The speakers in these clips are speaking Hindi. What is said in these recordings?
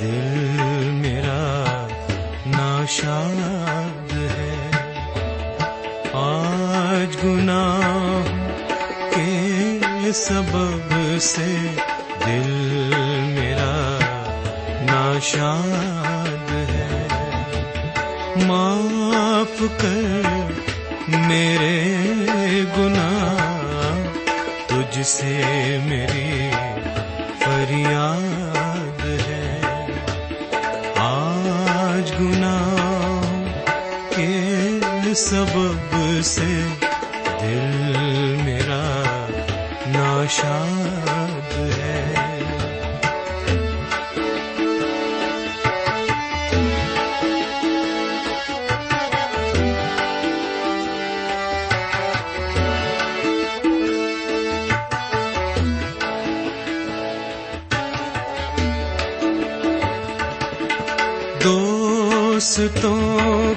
दिल मेरा नाशाद है। आज गुनाह के सबब से दिल मेरा नाशाद है। माफ़ कर मेरे गुनाह, तुझसे मेरी दोस्तों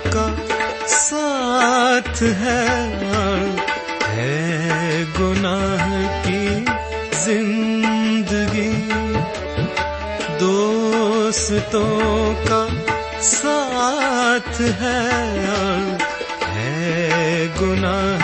का साथ है है गुनाह की ज़िंदगी। दोस्तों का साथ है है गुनाह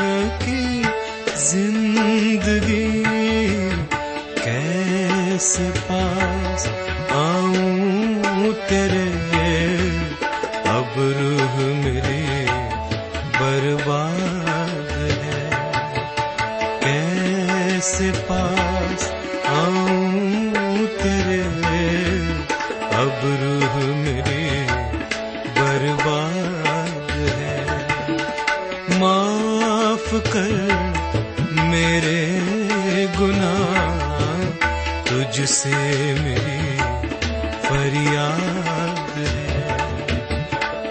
गुनाह तुझसे मेरी फरियाद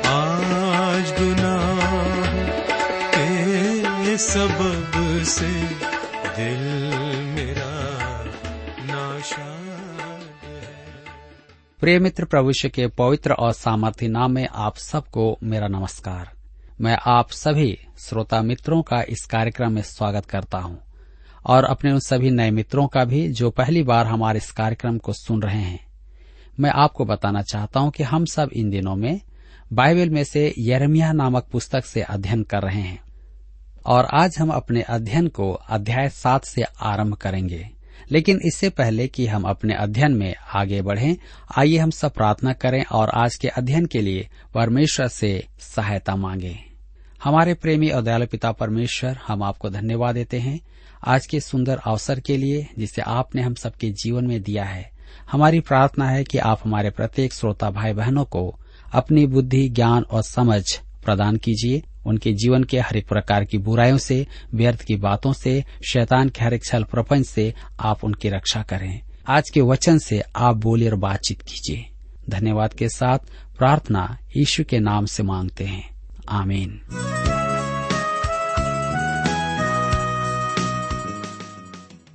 आज गुनाह के सबब से दिल मेरा नाशाद है। प्रिय मित्र प्रभुष्य के पवित्र और सामर्थ्य नाम में आप सबको मेरा नमस्कार। मैं आप सभी श्रोता मित्रों का इस कार्यक्रम में स्वागत करता हूँ। और अपने उन सभी नए मित्रों का भी जो पहली बार हमारे इस कार्यक्रम को सुन रहे हैं। मैं आपको बताना चाहता हूँ कि हम सब इन दिनों में बाइबल में से यरमिया नामक पुस्तक से अध्ययन कर रहे हैं और आज हम अपने अध्ययन को अध्याय सात से आरंभ करेंगे। लेकिन इससे पहले कि हम अपने अध्ययन में आगे बढ़ें, आइए हम सब प्रार्थना करें और आज के अध्ययन के लिए परमेश्वर से सहायता मांगे। हमारे प्रेमी और दयालु पिता परमेश्वर, हम आपको धन्यवाद देते हैं। आज के सुंदर अवसर के लिए, जिसे आपने हम सबके जीवन में दिया है, हमारी प्रार्थना है कि आप हमारे प्रत्येक श्रोता भाई बहनों को अपनी बुद्धि, ज्ञान और समझ प्रदान कीजिए। उनके जीवन के हर एक प्रकार की बुराइयों से, व्यर्थ की बातों से, शैतान के हर एक छल प्रपंच से आप उनकी रक्षा करें। आज के वचन से आप बोले और बातचीत कीजिए। धन्यवाद के साथ प्रार्थना यीशु के नाम से मांगते हैं। आमीन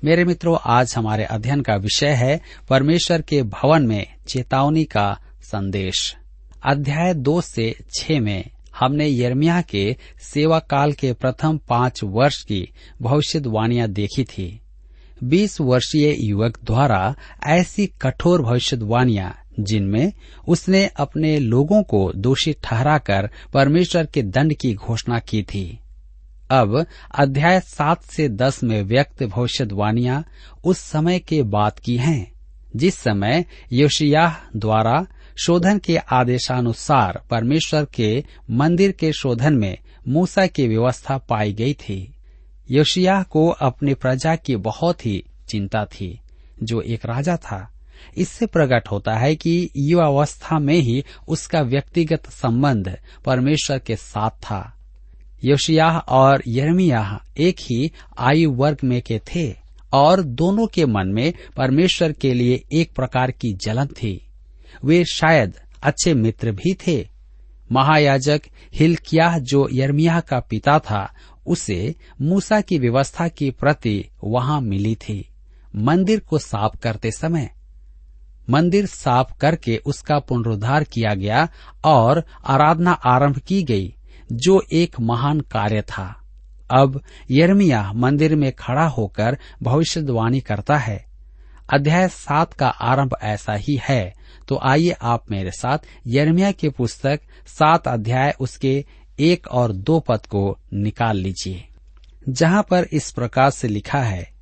मेरे मित्रों, आज हमारे अध्ययन का विषय है परमेश्वर के भवन में चेतावनी का संदेश। अध्याय दो से छह में हमने यर्मिया के सेवा काल के प्रथम पाँच वर्ष की भविष्यवाणियाँ देखी थी। बीस वर्षीय युवक द्वारा ऐसी कठोर भविष्यवाणियाँ जिनमें उसने अपने लोगों को दोषी ठहराकर परमेश्वर के दंड की घोषणा की थी। अब अध्याय सात से दस में व्यक्त भविष्यवाणियाँ उस समय के बात की हैं, जिस समय योशियाह द्वारा शोधन के आदेशानुसार परमेश्वर के मंदिर के शोधन में मूसा की व्यवस्था पाई गई थी। योशिया को अपनी प्रजा की बहुत ही चिंता थी, जो एक राजा था। इससे प्रकट होता है कि युवावस्था में ही उसका व्यक्तिगत संबंध परमेश्वर के साथ था। योशियाह और यर्मियाह एक ही आयु वर्ग में के थे और दोनों के मन में परमेश्वर के लिए एक प्रकार की जलन थी। वे शायद अच्छे मित्र भी थे। महायाजक हिलकियाह जो यर्मियाह का पिता था, उसे मूसा की व्यवस्था की प्रति वहाँ मिली थी। मंदिर को साफ़ करते समय मंदिर साफ़ करके उसका पुनरुद्धार किया गया और आराधना आरंभ की गई, जो एक महान कार्य था। अब यर्मिया मंदिर में खड़ा होकर भविष्यवाणी करता है। अध्याय सात का आरंभ ऐसा ही है। तो आइए आप मेरे साथ यर्मिया की पुस्तक सात अध्याय उसके एक और दो पद को निकाल लीजिए। जहाँ पर इस प्रकार से लिखा है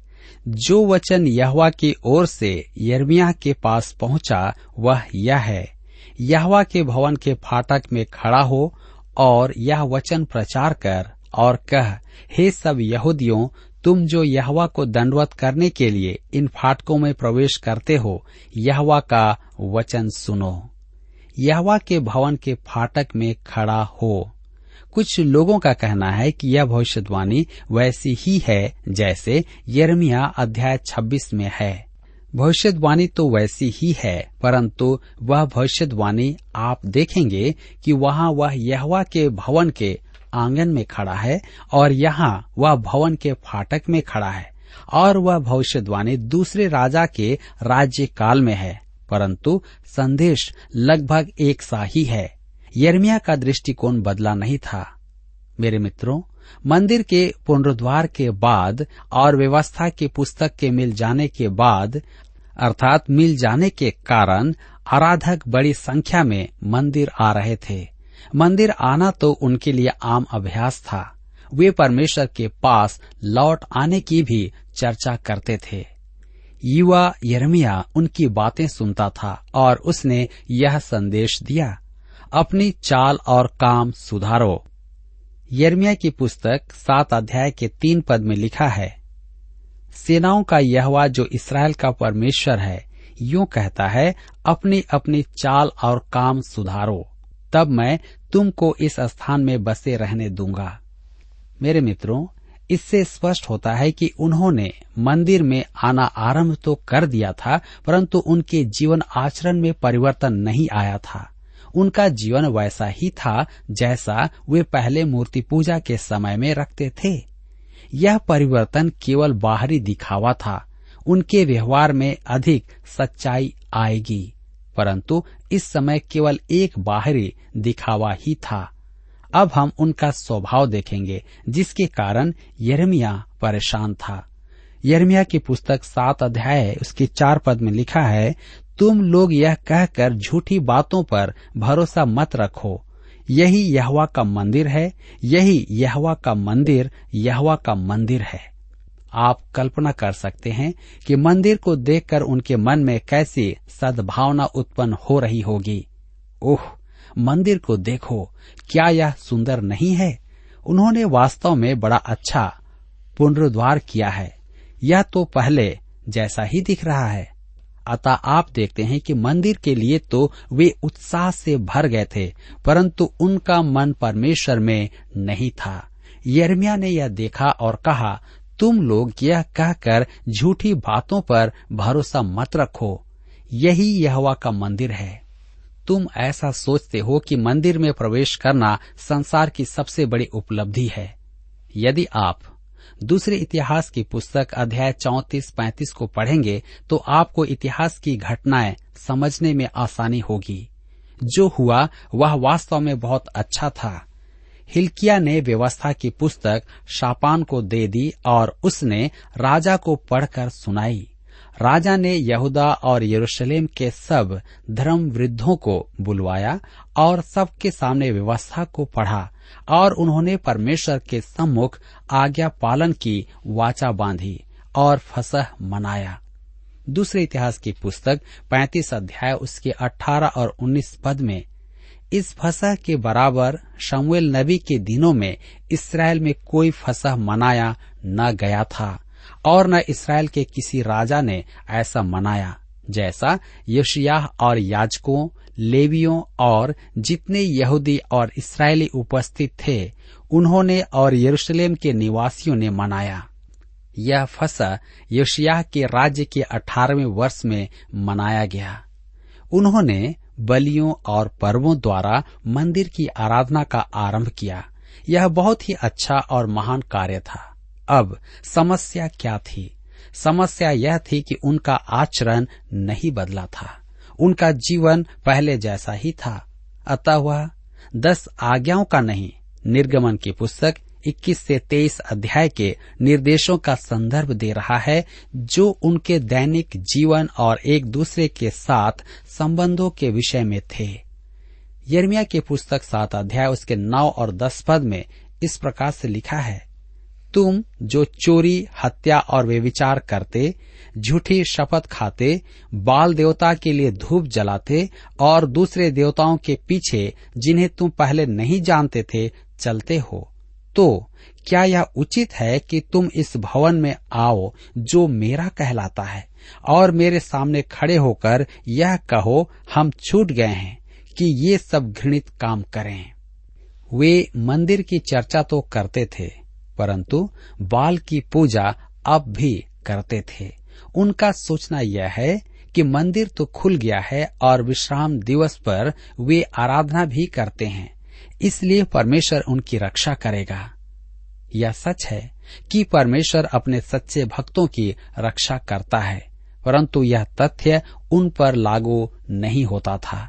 जो वचन यहवा की ओर से यर्मिया के पास पहुँचा, वह यह है। यहवा के भवन के फाटक में खड़ा हो और यह वचन प्रचार कर और कह, हे सब यहूदियों, तुम जो यहवा को दंडवत करने के लिए इन फाटकों में प्रवेश करते हो, यहवा का वचन सुनो। यहवा के भवन के फाटक में खड़ा हो। कुछ लोगों का कहना है कि यह भविष्यवाणी वैसी ही है जैसे यरमिया अध्याय 26 में है। भविष्यवाणी तो वैसी ही है, परंतु वह भविष्यवाणी आप देखेंगे कि वहाँ वह यहवा के भवन के आँगन में खड़ा है और यहाँ वह भवन के फाटक में खड़ा है और वह भविष्यवाणी दूसरे राजा के राज्य काल में है, परंतु संदेश लगभग एक सा ही है। यर्मिया का दृष्टिकोण बदला नहीं था। मेरे मित्रों, मंदिर के पुनरुद्वार के बाद और व्यवस्था की पुस्तक के मिल जाने के बाद, अर्थात मिल जाने के कारण आराधक बड़ी संख्या में मंदिर आ रहे थे। मंदिर आना तो उनके लिए आम अभ्यास था। वे परमेश्वर के पास लौट आने की भी चर्चा करते थे। युवा यर्मिया उनकी बातें सुनता था और उसने यह संदेश दिया अपनी चाल और काम सुधारो। यर्मिया की पुस्तक सात अध्याय के तीन पद में लिखा है, सेनाओं का यहवा जो इसराइल का परमेश्वर है, यूँ कहता है अपनी अपनी चाल और काम सुधारो। तब मैं तुमको इस स्थान में बसे रहने दूँगा। मेरे मित्रों, इससे स्पष्ट होता है कि उन्होंने मंदिर में आना आरंभ तो कर दिया था, परंतु उनके जीवन आचरण में परिवर्तन नहीं आया था। उनका जीवन वैसा ही था जैसा वे पहले मूर्ति पूजा के समय में रखते थे। यह परिवर्तन केवल बाहरी दिखावा था। उनके व्यवहार में अधिक सच्चाई आएगी, परंतु इस समय केवल एक बाहरी दिखावा ही था। अब हम उनका स्वभाव देखेंगे, जिसके कारण यरमिया परेशान था। यरमिया की पुस्तक सात अध्याय, उसके चार पद में लिखा है तुम लोग यह कहकर झूठी बातों पर भरोसा मत रखो। यही यहवा का मंदिर है, यही यहवा का मंदिर, यहवा का मंदिर है। आप कल्पना कर सकते हैं कि मंदिर को देखकर उनके मन में कैसी सद्भावना उत्पन्न हो रही होगी। ओह, मंदिर को देखो, क्या यह सुंदर नहीं है? उन्होंने वास्तव में बड़ा अच्छा पुनरुद्वार किया है। यह तो पहले जैसा ही दिख रहा है। अतः आप देखते हैं कि मंदिर के लिए तो वे उत्साह से भर गए थे, परंतु उनका मन परमेश्वर में नहीं था। यर्मिया ने यह देखा और कहा, तुम लोग यह कहकर झूठी बातों पर भरोसा मत रखो। यही यहवा का मंदिर है। तुम ऐसा सोचते हो कि मंदिर में प्रवेश करना संसार की सबसे बड़ी उपलब्धि है। यदि आप दूसरे इतिहास की पुस्तक अध्याय चौतीस पैंतीस को पढ़ेंगे तो आपको इतिहास की घटनाएँ समझने में आसानी होगी। जो हुआ, वह वास्तव में बहुत अच्छा था। हिलकिया ने व्यवस्था की पुस्तक शापान को दे दी और उसने राजा को पढ़कर सुनाई। राजा ने यहूदा और यरूशलेम के सब धर्म वृद्धों को बुलवाया और सबके सामने व्यवस्था को पढ़ा और उन्होंने परमेश्वर के सम्मुख आज्ञा पालन की, वाचा बांधी और फसह मनाया। दूसरे इतिहास की पुस्तक 35 अध्याय उसके 18 और 19 पद में, इस फसह के बराबर शमुएल नबी के दिनों में इसराइल में कोई फसह मनाया न गया था। और न इसराइल के किसी राजा ने ऐसा मनाया, जैसा यशियाह और याजकों, लेवियों और जितने यहूदी और इसराइली उपस्थित थे, उन्होंने और यरूशलेम के निवासियों ने मनाया। यह फसा यशियाह के राज्य के अठारहवें वर्ष में मनाया गया। उन्होंने बलियों और पर्वों द्वारा मंदिर की आराधना का आरंभ किया। यह बहुत ही अच्छा और महान कार्य था। अब समस्या क्या थी? समस्या यह थी कि उनका आचरण नहीं बदला था। उनका जीवन पहले जैसा ही था। अतः वह दस आज्ञाओं का नहीं, निर्गमन की पुस्तक 21 से 23 अध्याय के निर्देशों का संदर्भ दे रहा है, जो उनके दैनिक जीवन और एक दूसरे के साथ संबंधों के विषय में थे। यर्मिया की पुस्तक सात अध्याय, उसके नौ और दस पद में इस प्रकार से लिखा है तुम जो चोरी, हत्या और व्यविचार करते, झूठी शपथ खाते, बाल देवता के लिए धूप जलाते और दूसरे देवताओं के पीछे जिन्हें तुम पहले नहीं जानते थे, चलते हो। तो क्या यह उचित है कि तुम इस भवन में आओ जो मेरा कहलाता है और मेरे सामने खड़े होकर यह कहो, हम छूट गए हैं कि ये सब घृणित काम करें। वे मंदिर की चर्चा तो करते थे। परंतु बाल की पूजा अब भी करते थे। उनका सोचना यह है कि मंदिर तो खुल गया है और विश्राम दिवस पर वे आराधना भी करते हैं। इसलिए परमेश्वर उनकी रक्षा करेगा। यह सच है कि परमेश्वर अपने सच्चे भक्तों की रक्षा करता है, परंतु यह तथ्य उन पर लागू नहीं होता था।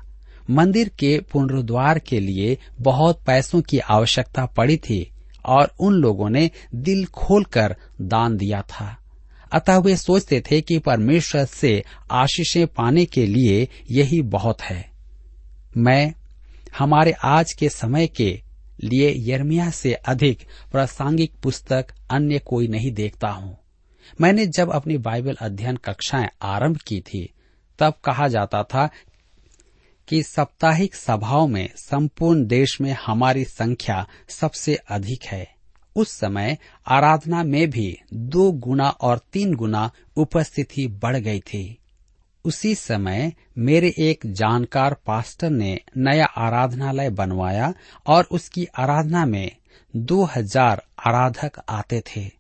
मंदिर के पुनरुद्वार के लिए बहुत पैसों की आवश्यकता पड़ी थी और उन लोगों ने दिल खोलकर दान दिया था। अतः वे सोचते थे कि परमेश्वर से आशीषें पाने के लिए यही बहुत है। मैं हमारे आज के समय के लिए यर्मिया से अधिक प्रासंगिक पुस्तक अन्य कोई नहीं देखता हूँ। मैंने जब अपनी बाइबल अध्ययन कक्षाएँ आरंभ की थी, तब कहा जाता था कि साप्ताहिक सभाओं में संपूर्ण देश में हमारी संख्या सबसे अधिक है। उस समय आराधना में भी दो गुना और तीन गुना उपस्थिति बढ़ गई थी। उसी समय मेरे एक जानकार पास्टर ने नया आराधनालय बनवाया और उसकी आराधना में दो हज़ार आराधक आते थे।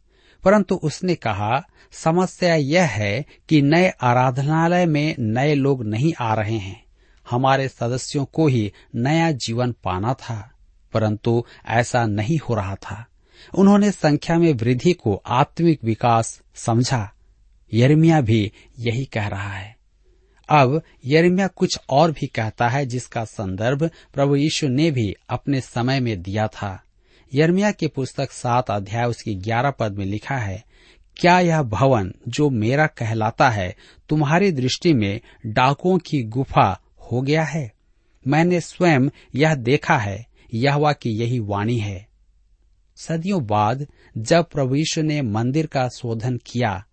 परंतु उसने कहा, समस्या यह है कि नए आराधनालय में नए लोग नहीं आ रहे हैं। हमारे सदस्यों को ही नया जीवन पाना था, परंतु ऐसा नहीं हो रहा था। उन्होंने संख्या में वृद्धि को आत्मिक विकास समझा। यर्मिया भी यही कह रहा है। अब यर्मिया कुछ और भी कहता है, जिसका संदर्भ प्रभु यीशु ने भी अपने समय में दिया था। यर्मिया की पुस्तक सात अध्याय, उसकी ग्यारह पद में लिखा है, क्या यह भवन जो मेरा कहलाता है, तुम्हारी दृष्टि में डाकुओं की गुफा हो गया है। मैंने स्वयं यह देखा है। यह की यही वाणी है। सदियों बाद जब प्रभु ने मंदिर का शोधन किया,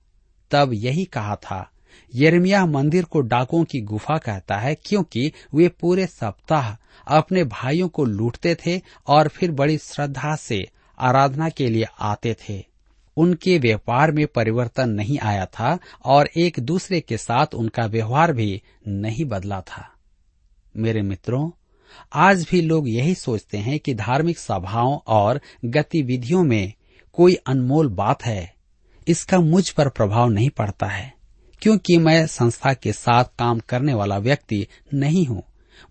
तब यही कहा था यर्मिया मंदिर को डाकुओं की गुफा कहता है, क्योंकि वे पूरे सप्ताह अपने भाइयों को लूटते थे और फिर बड़ी श्रद्धा से आराधना के लिए आते थे। उनके व्यापार में परिवर्तन नहीं आया था और एक दूसरे के साथ उनका व्यवहार भी नहीं बदला था। मेरे मित्रों, आज भी लोग यही सोचते हैं कि धार्मिक सभाओं और गतिविधियों में कोई अनमोल बात है। इसका मुझ पर प्रभाव नहीं पड़ता है, क्योंकि मैं संस्था के साथ काम करने वाला व्यक्ति नहीं हूँ।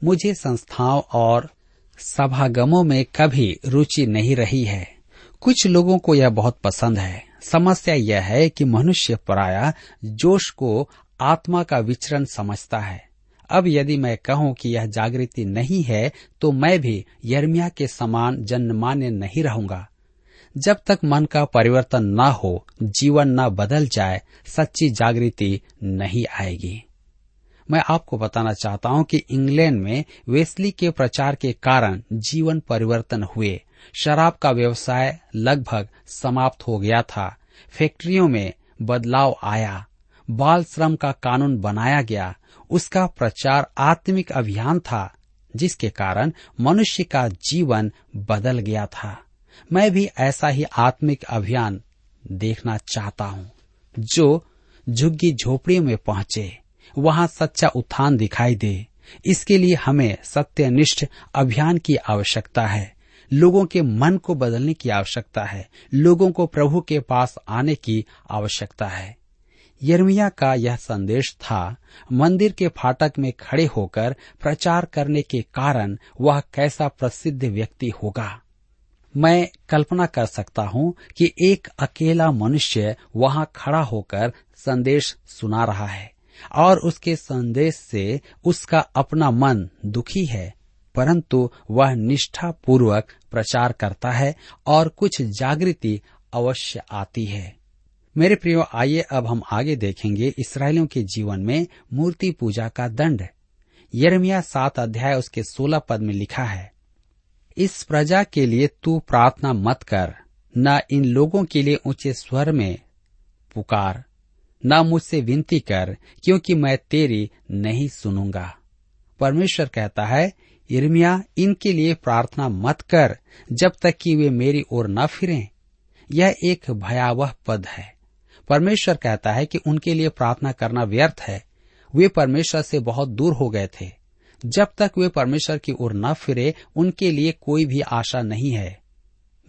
मुझे संस्थाओं और सभागमों में कभी रुचि नहीं रही है। कुछ लोगों को यह बहुत पसंद है। समस्या यह है कि मनुष्य प्राय जोश को आत्मा का विचरण समझता है। अब यदि मैं कहूँ कि यह जागृति नहीं है तो मैं भी यर्मिया के समान जन्मान्य नहीं रहूँगा। जब तक मन का परिवर्तन न हो, जीवन न बदल जाए, सच्ची जागृति नहीं आएगी। मैं आपको बताना चाहता हूँ कि इंग्लैंड में वेस्ली के प्रचार के कारण जीवन परिवर्तन हुए। शराब का व्यवसाय लगभग समाप्त हो गया था। फैक्ट्रियों में बदलाव आया। बाल श्रम का कानून बनाया गया। उसका प्रचार आत्मिक अभियान था, जिसके कारण मनुष्य का जीवन बदल गया था। मैं भी ऐसा ही आत्मिक अभियान देखना चाहता हूँ, जो झुग्गी झोपड़ी में पहुँचे, वहाँ सच्चा उत्थान दिखाई दे। इसके लिए हमें सत्यनिष्ठ अभियान की आवश्यकता है। लोगों के मन को बदलने की आवश्यकता है। लोगों को प्रभु के पास आने की आवश्यकता है। यर्मिया का यह संदेश था, मंदिर के फाटक में खड़े होकर प्रचार करने के कारण वह कैसा प्रसिद्ध व्यक्ति होगा। मैं कल्पना कर सकता हूँ कि एक अकेला मनुष्य वहाँ खड़ा होकर संदेश सुना रहा है, और उसके संदेश से उसका अपना मन दुखी है, परंतु वह निष्ठा पूर्वक प्रचार करता है और कुछ जागृति अवश्य आती है। मेरे प्रियो, आइए अब हम आगे देखेंगे इसराइलियों के जीवन में मूर्ति पूजा का दंड। यरमिया सात अध्याय उसके सोलह पद में लिखा है, इस प्रजा के लिए तू प्रार्थना मत कर, न इन लोगों के लिए ऊँचे स्वर में पुकार, न मुझसे विनती कर, क्योंकि मैं तेरी नहीं सुनूँगा। परमेश्वर कहता है इर्मिया इनके लिए प्रार्थना मत कर, जब तक कि वे मेरी ओर न फिरें। यह एक भयावह पद है। परमेश्वर कहता है कि उनके लिए प्रार्थना करना व्यर्थ है। वे परमेश्वर से बहुत दूर हो गए थे। जब तक वे परमेश्वर की ओर न फिरे, उनके लिए कोई भी आशा नहीं है।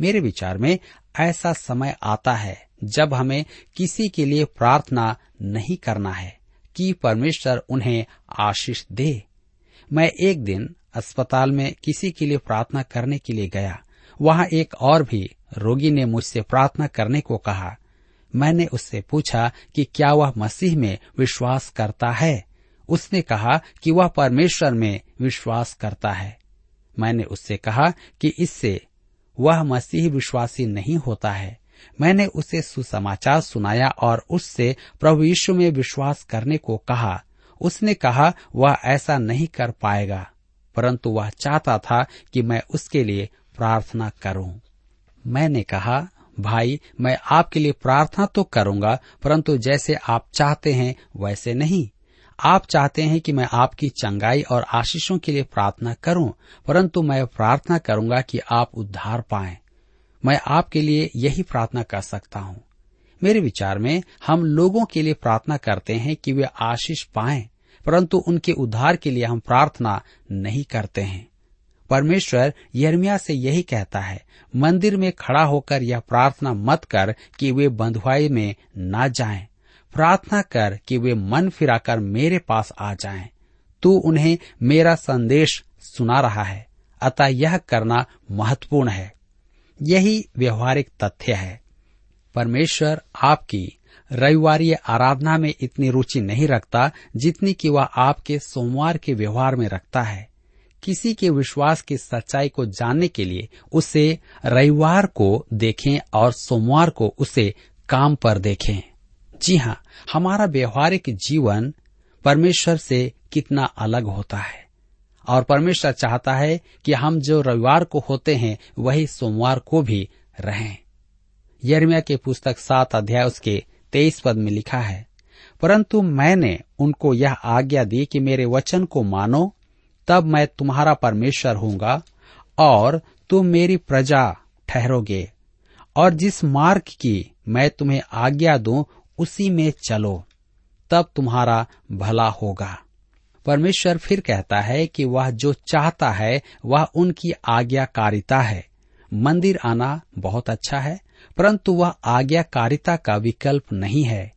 मेरे विचार में ऐसा समय आता है जब हमें किसी के लिए प्रार्थना नहीं करना है कि परमेश्वर उन्हें आशीष दे। मैं एक दिन अस्पताल में किसी के लिए प्रार्थना करने के लिए गया। वहाँ एक और भी रोगी ने मुझसे प्रार्थना करने को कहा। मैंने उससे पूछा कि क्या वह मसीह में विश्वास करता है? उसने कहा कि वह परमेश्वर में विश्वास करता है। मैंने उससे कहा कि इससे वह मसीह विश्वासी नहीं होता है। मैंने उसे सुसमाचार सुनाया और उससे प्रभु यीशु में विश्वास करने को कहा। उसने कहा, वह ऐसा नहीं कर पाएगा, परंतु वह चाहता था कि मैं उसके लिए प्रार्थना करूँ। मैंने कहा भाई, मैं आपके लिए प्रार्थना तो करूँगा, परंतु जैसे आप चाहते हैं, वैसे नहीं। आप चाहते हैं कि मैं आपकी चंगाई और आशीषों के लिए प्रार्थना करूँ, परंतु मैं प्रार्थना करूँगा कि आप उद्धार पाएँ। मैं आपके लिए यही प्रार्थना कर सकता हूँ। मेरे विचार में, हम लोगों के लिए प्रार्थना करते हैं कि वे आशीष पाएँ, परंतु उनके उद्धार के लिए हम प्रार्थना नहीं करते हैं। परमेश्वर यर्मिया से यही कहता है, मंदिर में खड़ा होकर यह प्रार्थना मत कर कि वे बंधुआई में न जाएँ। प्रार्थना कर कि वे मन फिराकर मेरे पास आ जाएँ। तू उन्हें मेरा संदेश सुना रहा है, अतः यह करना महत्वपूर्ण है यही व्यवहारिक तथ्य है परमेश्वर आपकी रविवारी आराधना में इतनी रुचि नहीं रखता जितनी कि वह आपके सोमवार के व्यवहार में रखता है किसी के विश्वास की सच्चाई को जानने के लिए उसे रविवार को देखें और सोमवार को उसे काम पर देखें। जी हाँ हमारा व्यवहारिक जीवन परमेश्वर से कितना अलग होता है। और परमेश्वर चाहता है कि हम जो रविवार को होते हैं, वही सोमवार को भी रहें। यर्मिया के पुस्तक सात अध्याय उसके तेईस पद में लिखा है, परंतु मैंने उनको यह आज्ञा दी कि मेरे वचन को मानो तब मैं तुम्हारा परमेश्वर हूँगा और तुम मेरी प्रजा ठहरोगे, और जिस मार्ग की मैं तुम्हें आज्ञा दूँ, उसी में चलो, तब तुम्हारा भला होगा। परमेश्वर फिर कहता है कि वह जो चाहता है, वह उनकी आज्ञाकारिता है। मंदिर आना बहुत अच्छा है, परंतु वह आज्ञाकारिता का विकल्प नहीं है।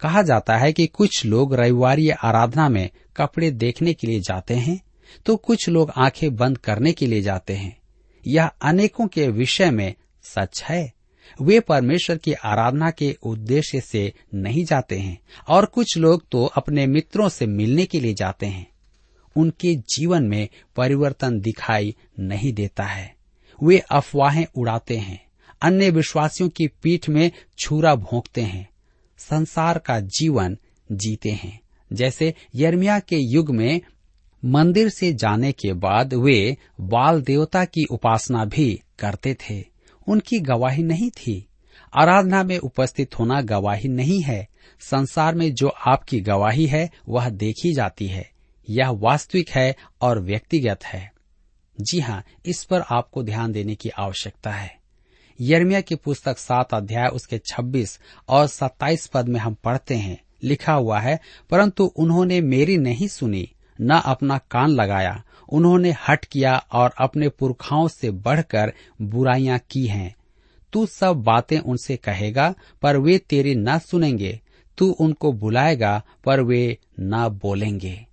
कहा जाता है कि कुछ लोग रविवार आराधना में कपड़े देखने के लिए जाते हैं तो कुछ लोग आँखें बंद करने के लिए जाते हैं। यह अनेकों के विषय में सच है। वे परमेश्वर की आराधना के उद्देश्य से नहीं जाते हैं और कुछ लोग तो अपने मित्रों से मिलने के लिए जाते हैं। उनके जीवन में परिवर्तन दिखाई नहीं देता है। वे अफवाहें उड़ाते हैं, अन्य विश्वासियों की पीठ में छुरा भोंकते हैं, संसार का जीवन जीते हैं। जैसे यर्मिया के युग में मंदिर से जाने के बाद वे बाल देवता की उपासना भी करते थे। उनकी गवाही नहीं थी। आराधना में उपस्थित होना गवाही नहीं है। संसार में जो आपकी गवाही है, वह देखी जाती है। यह वास्तविक है और व्यक्तिगत है। जी हाँ इस पर आपको ध्यान देने की आवश्यकता है। यर्मिया की पुस्तक सात अध्याय, उसके छब्बीस और सत्ताईस पद में हम पढ़ते हैं। लिखा हुआ है, परंतु उन्होंने मेरी नहीं सुनी। न अपना कान लगाया। उन्होंने हट किया और अपने पुरखाओं से बढ़कर बुराइयाँ की हैं। तू सब बातें उनसे कहेगा, पर वे तेरी न सुनेंगे। तू उनको बुलाएगा, पर वे न बोलेंगे।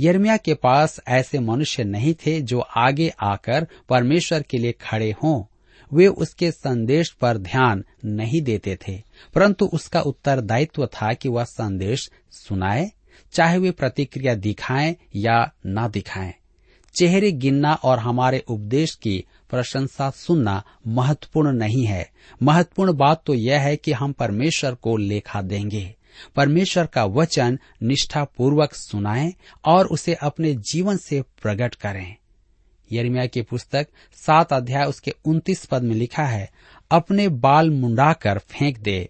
यर्मिया के पास ऐसे मनुष्य नहीं थे जो आगे आकर परमेश्वर के लिए खड़े हों। वे उसके संदेश पर ध्यान नहीं देते थे, परंतु उसका उत्तरदायित्व था कि वह संदेश सुनाए। चाहे वे प्रतिक्रिया दिखाएँ या न दिखाएँ। चेहरे गिनना और हमारे उपदेश की प्रशंसा सुनना महत्वपूर्ण नहीं है। महत्वपूर्ण बात तो यह है कि हम परमेश्वर को लेखा देंगे। परमेश्वर का वचन निष्ठा पूर्वक सुनाएँ और उसे अपने जीवन से प्रकट करें। यर्मिया की पुस्तक सात अध्याय उसके उन्तीस पद में लिखा है, अपने बाल मुंडाकर फेंक दे।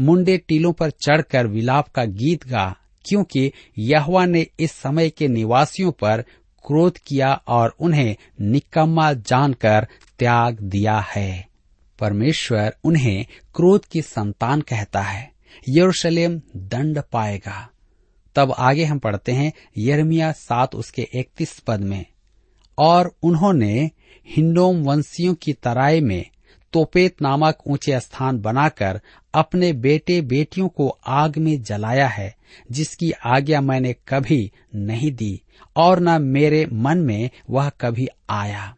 मुंडे टीलों पर चढ़कर विलाप का गीत गा। क्योंकि यहवा ने इस समय के निवासियों पर क्रोध किया और उन्हें निकम्मा जानकर त्याग दिया है। परमेश्वर उन्हें क्रोध की संतान कहता है। यरूशलेम दंड पाएगा। तब आगे हम पढ़ते हैं यरमिया सात उसके इकतीस पद में। और उन्होंने हिंडोम वंशियों की तराई में तोपेत नामक ऊँचे स्थान बनाकर अपने बेटे बेटियों को आग में जलाया है, जिसकी आज्ञा मैंने कभी नहीं दी, और न मेरे मन में वह कभी आया।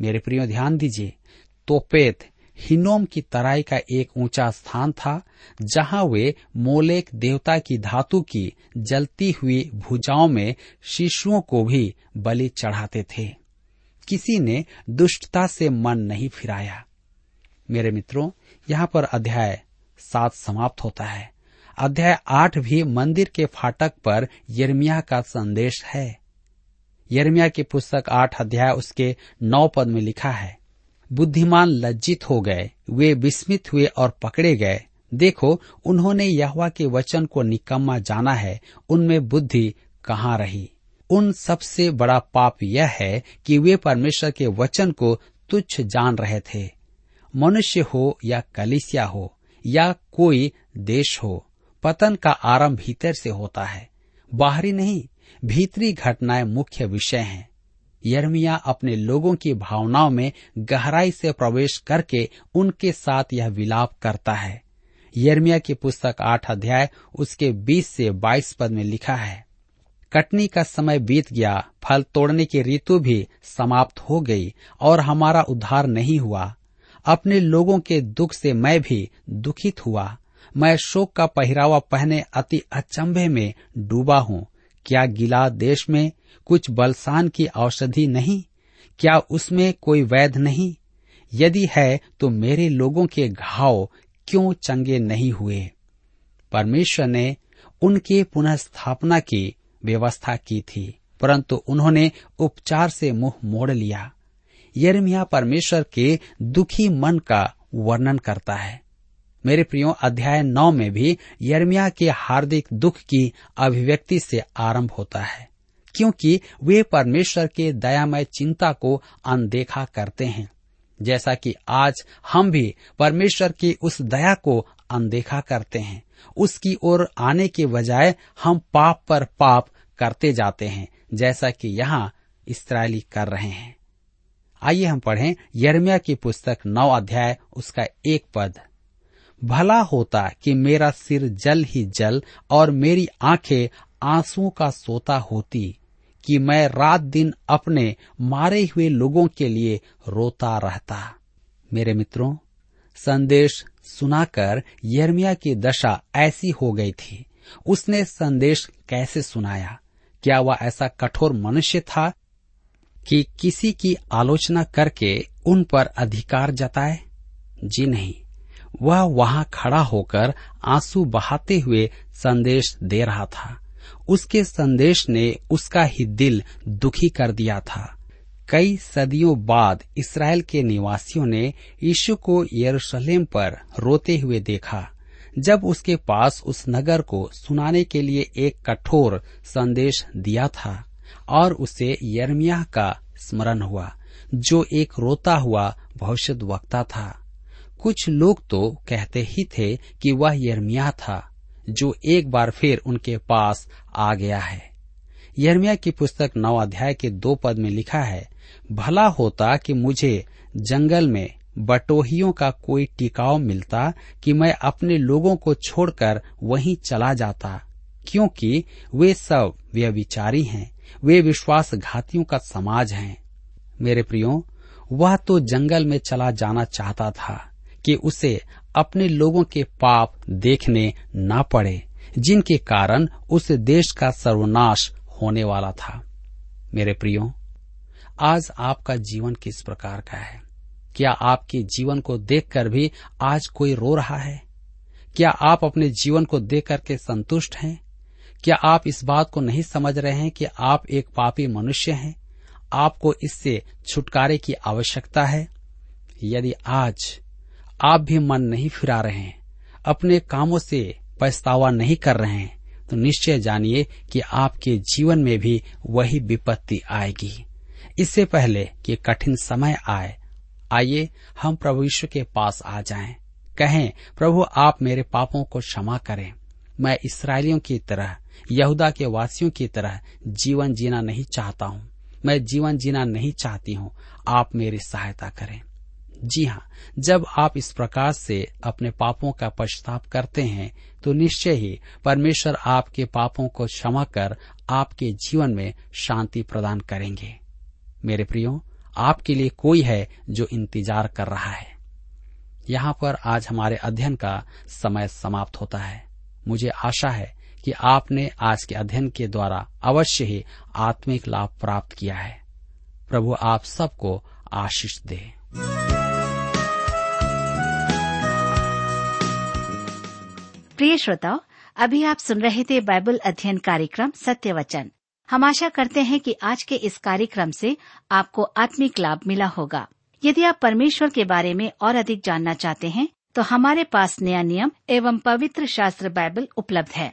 मेरे प्रियो, ध्यान दीजिए, तोपेत हिनोम की तराई का एक ऊँचा स्थान था, जहाँ वे मोलेक देवता की धातु की जलती हुई भुजाओं में शिशुओं को भी बलि चढ़ाते थे। किसी ने दुष्टता से मन नहीं फिराया। मेरे मित्रों, यहाँ पर अध्याय सात समाप्त होता है। अध्याय आठ भी मंदिर के फाटक पर यर्मिया का संदेश है। यर्मिया की पुस्तक आठ अध्याय उसके नौ पद में लिखा है, बुद्धिमान लज्जित हो गए, वे विस्मित हुए और पकड़े गए। देखो, उन्होंने यहवा के वचन को निकम्मा जाना है, उनमें बुद्धि कहाँ रही? उन सबसे बड़ा पाप यह है कि वे परमेश्वर के वचन को तुच्छ जान रहे थे। मनुष्य हो या कलिसिया हो या कोई देश हो, पतन का आरंभ भीतर से होता है, बाहरी नहीं, भीतरी घटनाएँ मुख्य विषय हैं। यर्मिया अपने लोगों की भावनाओं में गहराई से प्रवेश करके उनके साथ यह विलाप करता है। यर्मिया की पुस्तक आठ अध्याय, उसके बीस से बाईस पद में लिखा है, कटनी का समय बीत गया, फल तोड़ने की ऋतु भी समाप्त हो गई और हमारा उद्धार नहीं हुआ। अपने लोगों के दुख से मैं भी दुखित हुआ। मैं शोक का पहरावा पहने अति अचंभे में डूबा हूँ। क्या गिला देश में कुछ बलसान की औषधि नहीं? क्या उसमें कोई वैध नहीं? यदि है तो मेरे लोगों के घाव क्यों चंगे नहीं हुए? परमेश्वर ने उनके पुनः स्थापना की व्यवस्था की थी, परंतु उन्होंने उपचार से मुँह मोड़ लिया। यर्मिया परमेश्वर के दुखी मन का वर्णन करता है। मेरे प्रियो, अध्याय नौ में भी यर्मिया के हार्दिक दुख की अभिव्यक्ति से आरंभ होता है, क्योंकि वे परमेश्वर के दयामय चिंता को अनदेखा करते हैं। जैसा कि आज हम भी परमेश्वर की उस दया को अनदेखा करते हैं, उसकी ओर आने के बजाय हम पाप पर पाप करते जाते हैं, जैसा कि यहाँ इसराइली कर रहे हैं। आइए हम पढ़ें यर्मिया की पुस्तक नौ अध्याय, उसका एक पद। भला होता कि मेरा सिर जल ही जल और मेरी आँखें आंसुओं का सोता होती, कि मैं रात दिन अपने मारे हुए लोगों के लिए रोता रहता। मेरे मित्रों, संदेश सुनाकर यर्मिया की दशा ऐसी हो गई थी। उसने संदेश कैसे सुनाया? क्या वह ऐसा कठोर मनुष्य था कि किसी की आलोचना करके उन पर अधिकार जताए? जी नहीं। वह वहाँ खड़ा होकर आँसू बहाते हुए संदेश दे रहा था। उसके संदेश ने उसका ही दिल दुखी कर दिया था। कई सदियों बाद इसराइल के निवासियों ने यीशु को यरूशलेम पर रोते हुए देखा, जब उसके पास उस नगर को सुनाने के लिए एक कठोर संदेश दिया था। और उसे यर्मिया का स्मरण हुआ, जो एक रोता हुआ भविष्य वक्ता था। कुछ लोग तो कहते ही थे कि वह यर्मिया था, जो एक बार फिर उनके पास आ गया है। यर्मिया की पुस्तक नौ अध्याय के दो पद में लिखा है, भला होता कि मुझे जंगल में बटोहियों का कोई टिकाव मिलता कि मैं अपने लोगों को छोड़कर वहीं चला जाता, क्योंकि वे सब व्यविचारी हैं। वे विश्वासघातियों का समाज हैं। मेरे प्रियो, वह तो जंगल में चला जाना चाहता था कि उसे अपने लोगों के पाप देखने न पड़े, जिनके कारण उस देश का सर्वनाश होने वाला था। मेरे प्रियो, आज आपका जीवन किस प्रकार का है? क्या आपके जीवन को देखकर भी आज कोई रो रहा है? क्या आप अपने जीवन को देख करके संतुष्ट हैं? क्या आप इस बात को नहीं समझ रहे हैं कि आप एक पापी मनुष्य हैं? आपको इससे छुटकारे की आवश्यकता है? यदि आज आप भी मन नहीं फिरा रहे हैं, अपने कामों से पछतावा नहीं कर रहे हैं तो निश्चय जानिए कि आपके जीवन में भी वही विपत्ति आएगी। इससे पहले कि कठिन समय आए, आइए हम प्रभु यीशु के पास आ जाएँ। कहें, प्रभु, आप मेरे पापों को क्षमा करें। मैं इसराइलियों की तरह यहूदा के वासियों की तरह जीवन जीना नहीं चाहता हूँ। मैं जीवन जीना नहीं चाहती हूँ। आप मेरी सहायता करें। जी हाँ जब आप इस प्रकार से अपने पापों का पश्चाताप करते हैं तो निश्चय ही परमेश्वर आपके पापों को क्षमा कर आपके जीवन में शांति प्रदान करेंगे। मेरे प्रियो, आपके लिए कोई है जो इंतज़ार कर रहा है। यहाँ पर आज हमारे अध्ययन का समय समाप्त होता है। मुझे आशा है कि आपने आज के अध्ययन के द्वारा अवश्य ही आत्मिक लाभ प्राप्त किया है। प्रभु आप सबको आशीष दे। प्रिय श्रोताओ, अभी आप सुन रहे थे बाइबल अध्ययन कार्यक्रम सत्य वचन हम आशा करते हैं कि आज के इस कार्यक्रम से आपको आत्मिक लाभ मिला होगा। यदि आप परमेश्वर के बारे में और अधिक जानना चाहते हैं तो हमारे पास नया नियम एवं पवित्र शास्त्र बाइबल उपलब्ध है।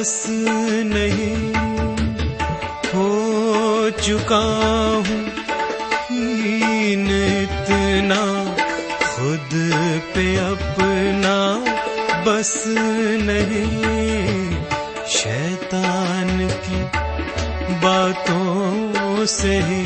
बस नहीं हो चुका हूँ हीन इतना खुद पे अपना बस नहीं। शैतान की बातों से ही